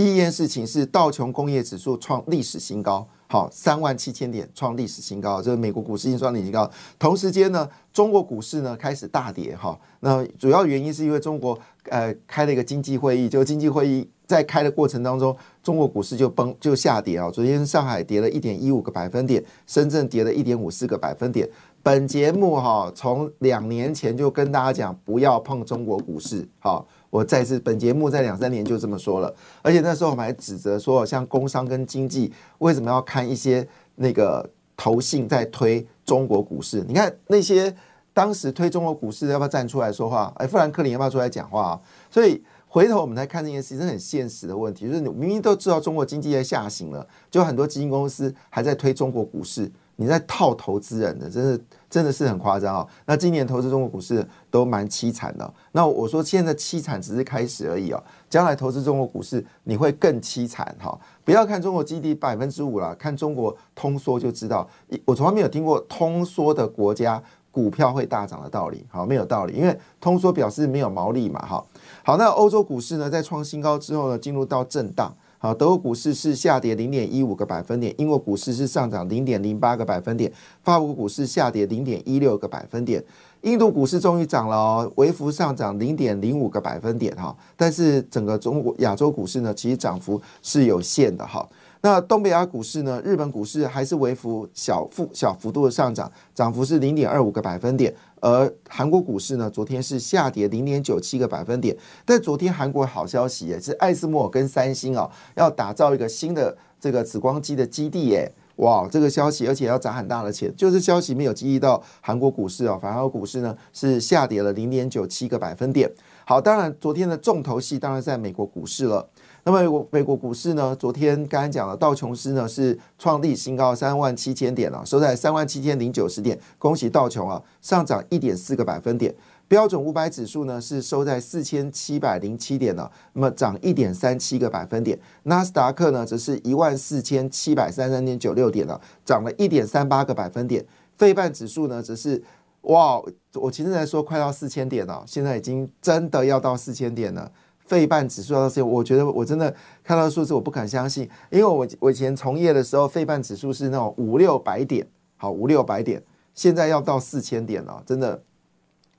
第一件事情是道琼工业指数创历史新高。好，三万七千点创历史新高，这是美国股市印创历史新高。同时间呢，中国股市呢开始大跌哈。那主要原因是因为中国呃开了一个经济会议，就经济会议在开的过程当中，中国股市就崩就下跌啊。昨天上海跌了一点一五个百分点，深圳跌了一点五四个百分点。本节目哈，从两年前就跟大家讲不要碰中国股市，好。我再次，本节目在两三年就这么说了，而且那时候我们还指责说，像工商跟经济为什么要看一些那个投信在推中国股市？你看那些当时推中国股市要不要站出来说话？哎，富兰克林要不要出来讲话？啊所以回头我们来看这件事，真的很现实的问题，就是你明明都知道中国经济在下行了，就很多基金公司还在推中国股市，你在套投资人的，真是。真的是很夸张啊！那今年投资中国股市都蛮凄惨的。那我说现在凄惨只是开始而已哦，将来投资中国股市你会更凄惨哈！不要看中国 GDP 百分之五了，看中国通缩就知道。我从来没有听过通缩的国家股票会大涨的道理，好，没有道理，因为通缩表示没有毛利嘛，哈。好，那欧洲股市呢，在创新高之后呢，进入到震荡。好，德国股市是下跌零点一五个百分点，英国股市是上涨零点零八个百分点，法国股市下跌零点一六个百分点，印度股市终于涨了哦，微幅上涨零点零五个百分点哈，但是整个中国亚洲股市呢，其实涨幅是有限的哈。那东北亚股市呢？日本股市还是微幅小幅小幅度的上涨，涨幅是零点二五个百分点。而韩国股市呢，昨天是下跌零点九七个百分点。但昨天韩国好消息也是艾斯摩尔跟三星啊，要打造一个新的这个紫光机的基地耶！哇，这个消息而且要砸很大的钱，就是消息没有激励到韩国股市啊，反而股市呢是下跌了零点九七个百分点。好，当然昨天的重头戏当然在美国股市了。那么美国股市呢？昨天刚刚讲了，道琼斯呢是创立新高三万七千点了，收在三万七千零九十点，恭喜道琼啊，上涨一点四个百分点。标准五百指数呢是收在四千七百零七点了，那么涨一点三七个百分点。纳斯达克呢则是一万四千七百三十三点九六点了，涨了一点三八个百分点。费半指数呢则是哇，我其实在说快到四千点了，现在已经真的要到四千点了。费半指数要到四千，我觉得我真的看到数字，我不敢相信，因为我我以前从业的时候，费半指数是那种五六百点，好五六百点，现在要到四千点了，真的，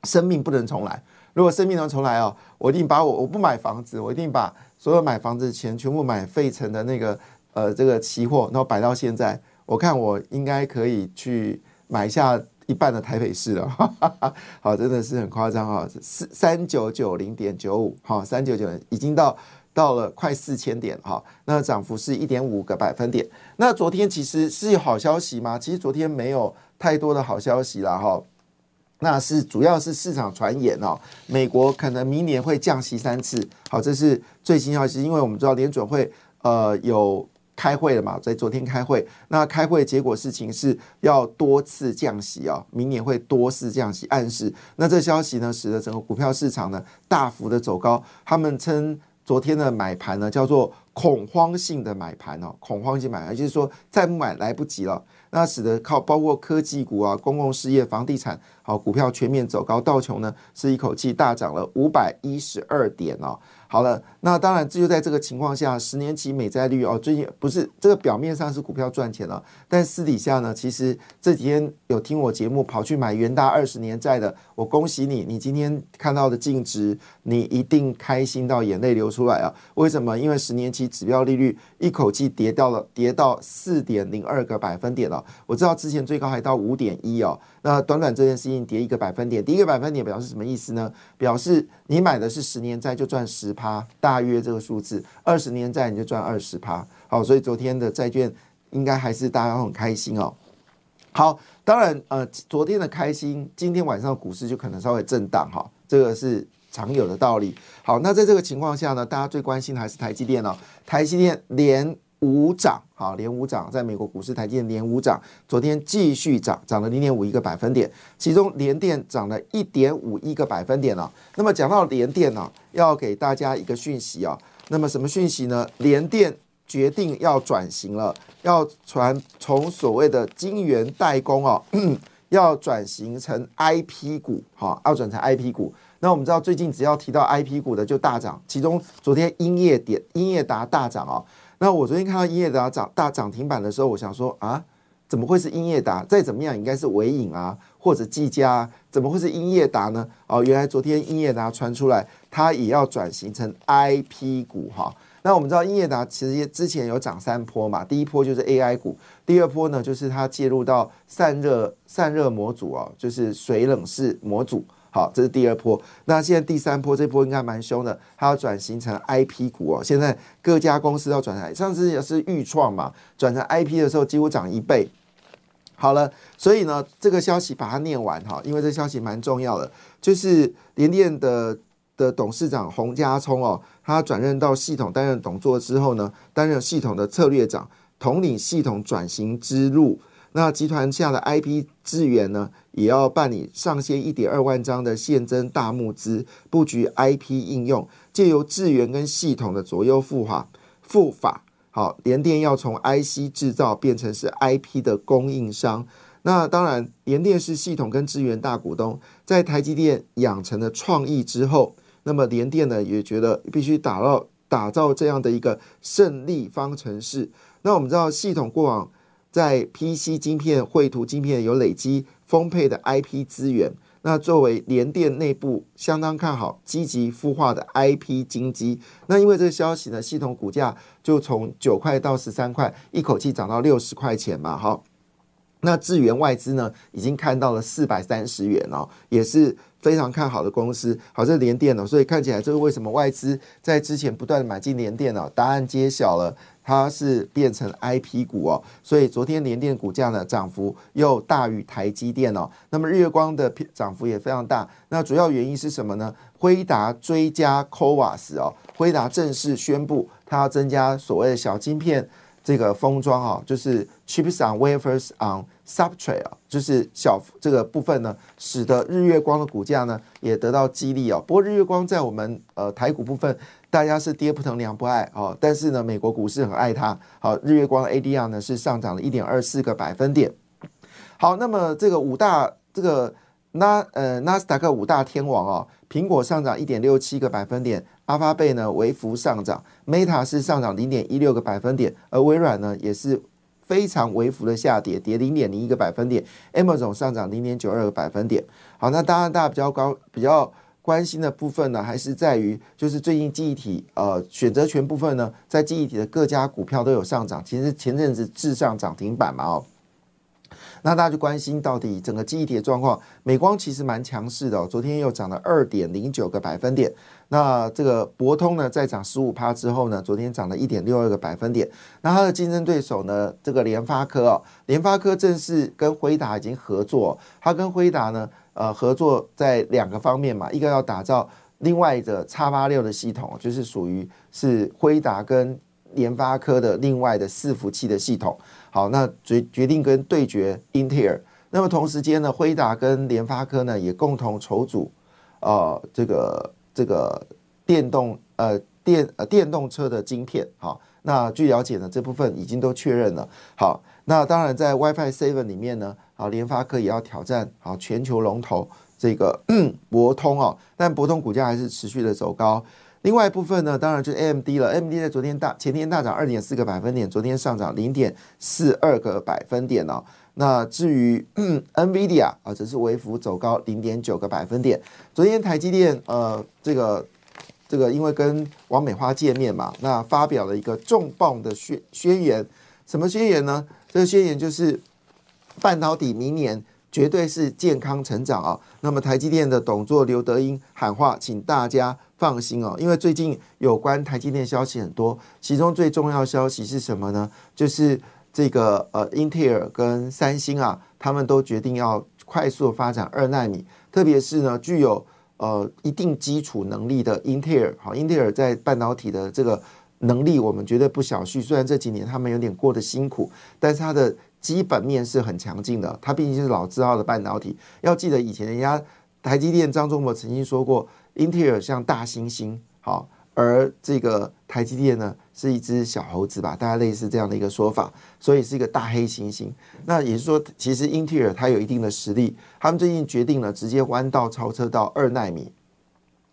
生命不能重来。如果生命能重来哦，我一定把我我不买房子，我一定把所有买房子的钱全部买费城的那个呃这个期货，然后摆到现在，我看我应该可以去买下。一半的台北市了，哈哈哈好，真的是很夸张啊！四三九九零点九五，好，三九九已经到到了快四千点哈，那涨幅是一点五个百分点。那昨天其实是有好消息吗？其实昨天没有太多的好消息了哈，那是主要是市场传言哦，美国可能明年会降息三次，好，这是最新消息，因为我们知道联准会呃有。开会了嘛，在昨天开会，那开会结果事情是要多次降息啊，明年会多次降息，暗示那这消息呢，使得整个股票市场呢大幅的走高。他们称昨天的买盘呢叫做恐慌性的买盘哦，恐慌性买盘，就是说再不买来不及了。那使得靠包括科技股啊、公共事业、房地产好股票全面走高，道琼呢是一口气大涨了五百一十二点哦。好了，那当然，这就在这个情况下，十年期美债率哦，最近不是这个表面上是股票赚钱了，但私底下呢，其实这几天有听我节目跑去买元大二十年债的，我恭喜你，你今天看到的净值，你一定开心到眼泪流出来啊！为什么？因为十年期指标利率一口气跌掉了，跌到四点零二个百分点了。我知道之前最高还到五点一哦。那短短这件事情跌一个百分点，第一个百分点表示什么意思呢？表示你买的是十年债就赚十趴，大约这个数字；二十年债你就赚二十趴。好，所以昨天的债券应该还是大家很开心哦。好，当然呃，昨天的开心，今天晚上股市就可能稍微震荡哈。这个是常有的道理。好，那在这个情况下呢，大家最关心的还是台积电哦，台积电连五涨，好，连五涨，在美国股市台积电连五涨，昨天继续涨，涨了零点五一个百分点，其中联电涨了一点五一个百分点了。那么讲到联电呢，要给大家一个讯息啊，那么什么讯息呢？联电。决定要转型了，要传从所谓的晶圆代工哦，要转型成 IP 股，哈，要转成 IP 股。那我们知道最近只要提到 IP 股的就大涨，其中昨天英业点英业达大涨啊。那我昨天看到英业达涨大涨停板的时候，我想说啊，怎么会是英业达？再怎么样应该是伟影啊，或者技嘉啊，怎么会是英业达呢？哦，原来昨天英业达传出来，它也要转型成 IP 股哈。那我们知道英业达其实之前有涨三波嘛，第一波就是 AI 股，第二波呢就是它介入到散热散热模组哦，就是水冷式模组，好，这是第二波。那现在第三波这波应该蛮凶的，它要转型成 IP 股哦。现在各家公司要转来，上次也是预创嘛，转成 IP 的时候几乎涨一倍。好了，所以呢这个消息把它念完哈，因为这消息蛮重要的，就是联电的。的董事长洪家聪哦，他转任到系统担任董座之后呢，担任系统的策略长，统领系统转型之路。那集团下的 IP 资源呢，也要办理上线一点二万张的现增大募资，布局 IP 应用，借由资源跟系统的左右复法复法。好，联电要从 IC 制造变成是 IP 的供应商。那当然，联电是系统跟资源大股东，在台积电养成了创意之后。那么联电呢也觉得必须打造打造这样的一个胜利方程式。那我们知道系统过往在 PC 晶片、绘图晶片有累积丰沛的 IP 资源。那作为联电内部相当看好、积极孵化的 IP 金基。那因为这个消息呢，系统股价就从九块到十三块，一口气涨到六十块钱嘛。好，那智源外资呢已经看到了四百三十元哦，也是。非常看好的公司，好，这联电哦，所以看起来这个为什么外资在之前不断的买进联电呢？答案揭晓了，它是变成 IP 股哦，所以昨天联电股价呢涨幅又大于台积电哦，那么日月光的涨幅也非常大，那主要原因是什么呢？辉达追加 CoWAS 哦，辉达正式宣布它要增加所谓的小晶片。这个封装啊，就是 chips on wafers on substrate 啊，就是小这个部分呢，使得日月光的股价呢也得到激励哦。不过日月光在我们呃台股部分，大家是跌不疼娘不爱哦，但是呢，美国股市很爱它。好，日月光 ADR 呢是上涨了一点二四个百分点。好，那么这个五大这个纳呃纳斯达克五大天王啊，苹果上涨一点六七个百分点。阿发贝呢微幅上涨，Meta 是上涨零点一六个百分点，而微软呢也是非常微幅的下跌，跌零点零一个百分点。Amazon 上涨零点九二个百分点。好，那当然大家比较高、比较关心的部分呢，还是在于就是最近记忆体呃选择权部分呢，在记忆体的各家股票都有上涨。其实前阵子至上涨停板嘛哦。那大家就关心到底整个记忆体的状况，美光其实蛮强势的哦，昨天又涨了二点零九个百分点。那这个博通呢，在涨十五趴之后呢，昨天涨了一点六二个百分点。那它的竞争对手呢，这个联发科哦，联发科正式跟辉达已经合作，它跟辉达呢，呃，合作在两个方面嘛，一个要打造另外的叉八六的系统，就是属于是辉达跟联发科的另外的伺服器的系统。好，那决决定跟对决英特尔。那么同时间呢，辉达跟联发科呢也共同筹组，呃，这个这个电动呃电呃电动车的晶片。好，那据了解呢，这部分已经都确认了。好，那当然在 WiFi Seven 里面呢，好，联发科也要挑战好全球龙头这个 博通哦，但博通股价还是持续的走高。另外一部分呢，当然就是 AMD 了。AMD 在昨天大前天大涨二点四个百分点，昨天上涨零点四二个百分点哦。那至于 NVIDIA 啊，则是微幅走高零点九个百分点。昨天台积电呃，这个这个因为跟王美花见面嘛，那发表了一个重磅的宣宣言。什么宣言呢？这个宣言就是半导体明年绝对是健康成长啊。那么台积电的董座刘德英喊话，请大家。放心哦，因为最近有关台积电消息很多，其中最重要消息是什么呢？就是这个呃，英特尔跟三星啊，他们都决定要快速发展二纳米，特别是呢，具有呃一定基础能力的英特尔，好，英特尔在半导体的这个能力我们绝对不小觑。虽然这几年他们有点过得辛苦，但是它的基本面是很强劲的。它毕竟是老字号的半导体，要记得以前人家台积电张忠谋曾经说过，英特尔像大猩猩，好。而这个台积电呢，是一只小猴子吧？大家类似这样的一个说法，所以是一个大黑猩猩。那也是说，其实英特尔它有一定的实力，他们最近决定了直接弯道超车到二纳米。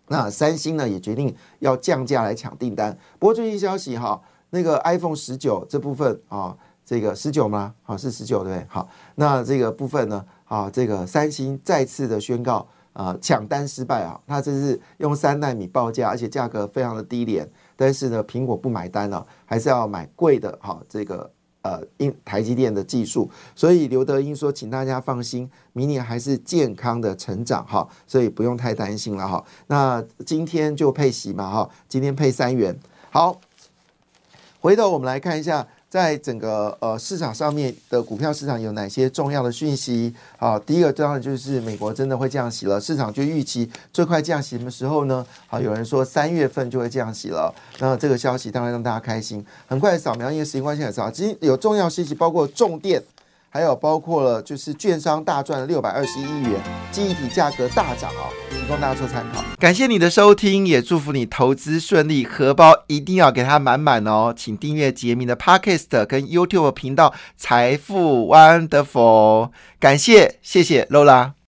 那三星呢也决定要降价来抢订单。不过最近消息哈，那个 iPhone 十九这部分啊，这个十九吗？好是十九对，好，那这个部分呢，啊，这个三星再次的宣告。啊，抢单失败啊！它这是用三纳米报价，而且价格非常的低廉，但是呢，苹果不买单了，还是要买贵的哈。这个呃，因台积电的技术，所以刘德英说，请大家放心，明年还是健康的成长哈，所以不用太担心了哈。那今天就配息嘛哈，今天配三元。好，回头我们来看一下。在整个呃市场上面的股票市场有哪些重要的讯息？好，第一个当然就是美国真的会降息了，市场就预期最快降息什么时候呢？好，有人说三月份就会降息了，那这个消息当然让大家开心。很快扫描，因为时间关系很少，其实有重要信息，包括重电。还有包括了，就是券商大赚六百二十一亿元，记忆体价格大涨哦，提供大家做参考。感谢你的收听，也祝福你投资顺利，荷包一定要给它满满哦。请订阅杰明的 Podcast 跟 YouTube 频道财富 Wonderful，感谢谢谢 Lola。